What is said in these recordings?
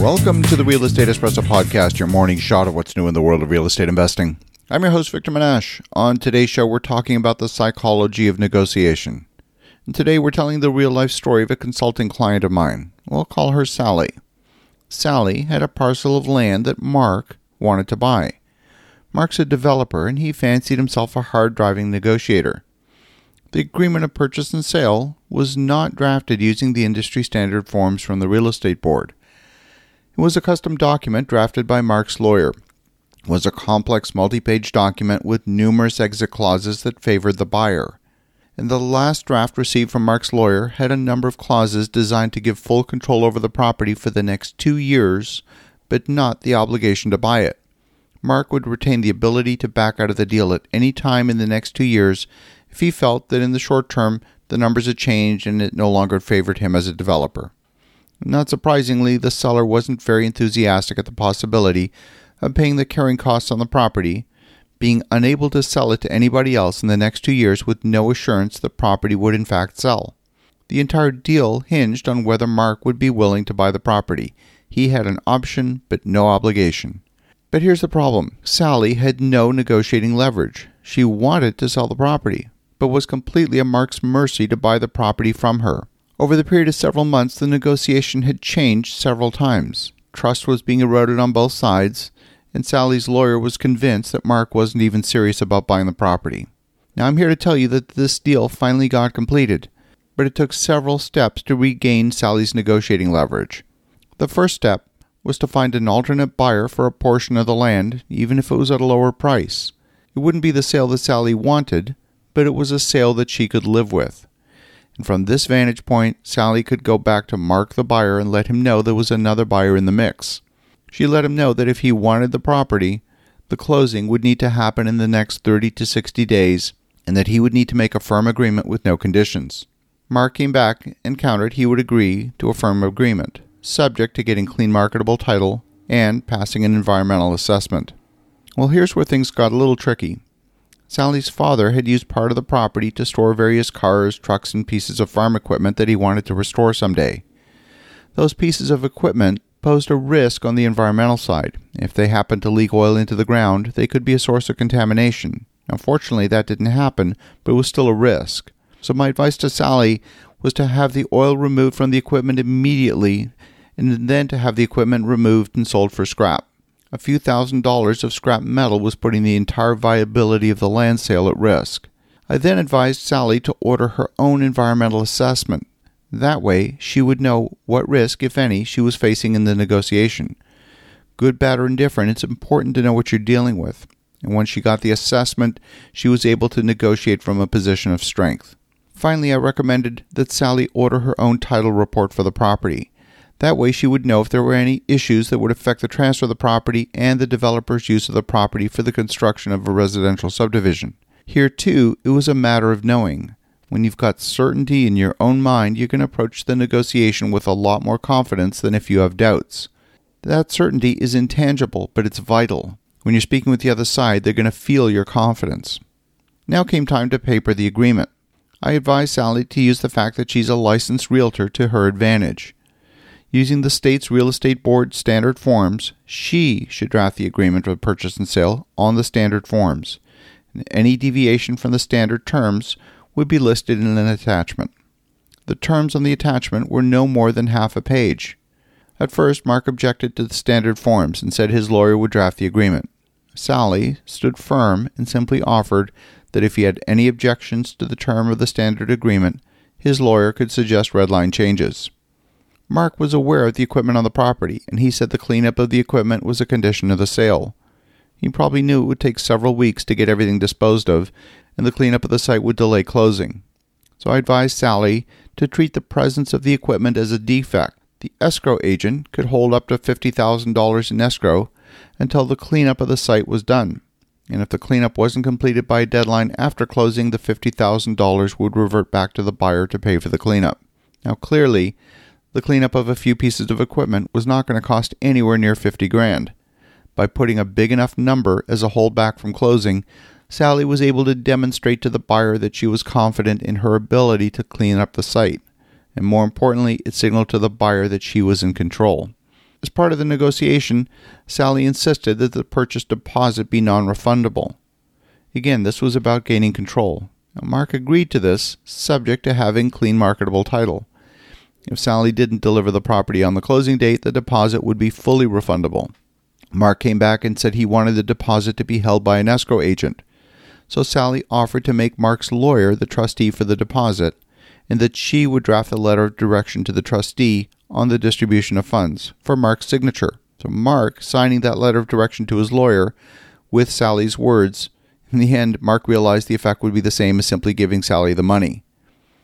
Welcome to the Real Estate Espresso Podcast, your morning shot of what's new in the world of real estate investing. I'm your host, Victor Menasce. On today's show, we're talking about the psychology of negotiation. And today, we're telling the real life story of a consulting client of mine. We'll call her Sally. Sally had a parcel of land that Mark wanted to buy. Mark's a developer, and he fancied himself a hard driving negotiator. The agreement of purchase and sale was not drafted using the industry standard forms from the real estate board. It was a custom document drafted by Mark's lawyer. It was a complex multi-page document with numerous exit clauses that favored the buyer. And the last draft received from Mark's lawyer had a number of clauses designed to give full control over the property for the next 2 years, but not the obligation to buy it. Mark would retain the ability to back out of the deal at any time in the next 2 years if he felt that in the short term the numbers had changed and it no longer favored him as a developer. Not surprisingly, the seller wasn't very enthusiastic at the possibility of paying the carrying costs on the property, being unable to sell it to anybody else in the next two years with no assurance the property would in fact sell. The entire deal hinged on whether Mark would be willing to buy the property. He had an option, but no obligation. But here's the problem Sally had no negotiating leverage. She wanted to sell the property, but was completely at Mark's mercy to buy the property from her. Over the period of several months, the negotiation had changed several times. Trust was being eroded on both sides, and Sally's lawyer was convinced that Mark wasn't even serious about buying the property. Now, I'm here to tell you that this deal finally got completed, but it took several steps to regain Sally's negotiating leverage. The first step was to find an alternate buyer for a portion of the land, even if it was at a lower price. It wouldn't be the sale that Sally wanted, but it was a sale that she could live with. And from this vantage point, Sally could go back to Mark the buyer and let him know there was another buyer in the mix. She let him know that if he wanted the property, the closing would need to happen in the next 30 to 60 days, and that he would need to make a firm agreement with no conditions. Mark came back and countered he would agree to a firm agreement, subject to getting clean marketable title and passing an environmental assessment. Well, here's where things got a little tricky. Sally's father had used part of the property to store various cars, trucks, and pieces of farm equipment that he wanted to restore someday. Those pieces of equipment posed a risk on the environmental side. If they happened to leak oil into the ground, they could be a source of contamination. Unfortunately, that didn't happen, but it was still a risk. So, my advice to Sally was to have the oil removed from the equipment immediately and then to have the equipment removed and sold for scrap. A few thousand dollars of scrap metal was putting the entire viability of the land sale at risk. I then advised Sally to order her own environmental assessment. That way, she would know what risk, if any, she was facing in the negotiation. Good, bad, or indifferent, it's important to know what you're dealing with. And once she got the assessment, she was able to negotiate from a position of strength. Finally, I recommended that Sally order her own title report for the property. That way, she would know if there were any issues that would affect the transfer of the property and the developer's use of the property for the construction of a residential subdivision. Here, too, it was a matter of knowing. When you've got certainty in your own mind, you can approach the negotiation with a lot more confidence than if you have doubts. That certainty is intangible, but it's vital. When you're speaking with the other side, they're going to feel your confidence. Now came time to paper the agreement. I advised Sally to use the fact that she's a licensed realtor to her advantage. Using the state's real estate board standard forms, she should draft the agreement of purchase and sale on the standard forms. Any deviation from the standard terms would be listed in an attachment. The terms on the attachment were no more than half a page. At first, Mark objected to the standard forms and said his lawyer would draft the agreement. Sally stood firm and simply offered that if he had any objections to the term of the standard agreement, his lawyer could suggest redline changes. Mark was aware of the equipment on the property, and he said the cleanup of the equipment was a condition of the sale. He probably knew it would take several weeks to get everything disposed of, and the cleanup of the site would delay closing. So I advised Sally to treat the presence of the equipment as a defect. The escrow agent could hold up to $50,000 in escrow until the cleanup of the site was done. And if the cleanup wasn't completed by a deadline after closing, the $50,000 would revert back to the buyer to pay for the cleanup. Now, clearly, the cleanup of a few pieces of equipment was not going to cost anywhere near 50 grand. By putting a big enough number as a holdback from closing, Sally was able to demonstrate to the buyer that she was confident in her ability to clean up the site. And more importantly, it signaled to the buyer that she was in control. As part of the negotiation, Sally insisted that the purchase deposit be non refundable. Again, this was about gaining control. Mark agreed to this, subject to having clean marketable title. If Sally didn't deliver the property on the closing date, the deposit would be fully refundable. Mark came back and said he wanted the deposit to be held by an escrow agent. So Sally offered to make Mark's lawyer the trustee for the deposit, and that she would draft a letter of direction to the trustee on the distribution of funds for Mark's signature. So Mark signing that letter of direction to his lawyer with Sally's words. In the end, Mark realized the effect would be the same as simply giving Sally the money.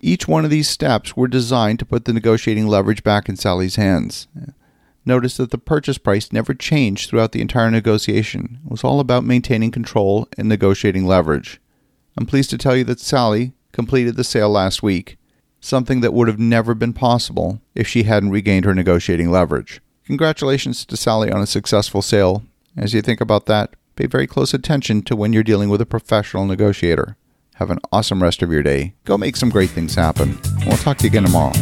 Each one of these steps were designed to put the negotiating leverage back in Sally's hands. Notice that the purchase price never changed throughout the entire negotiation. It was all about maintaining control and negotiating leverage. I'm pleased to tell you that Sally completed the sale last week, something that would have never been possible if she hadn't regained her negotiating leverage. Congratulations to Sally on a successful sale. As you think about that, pay very close attention to when you're dealing with a professional negotiator. Have an awesome rest of your day. Go make some great things happen. We'll talk to you again tomorrow.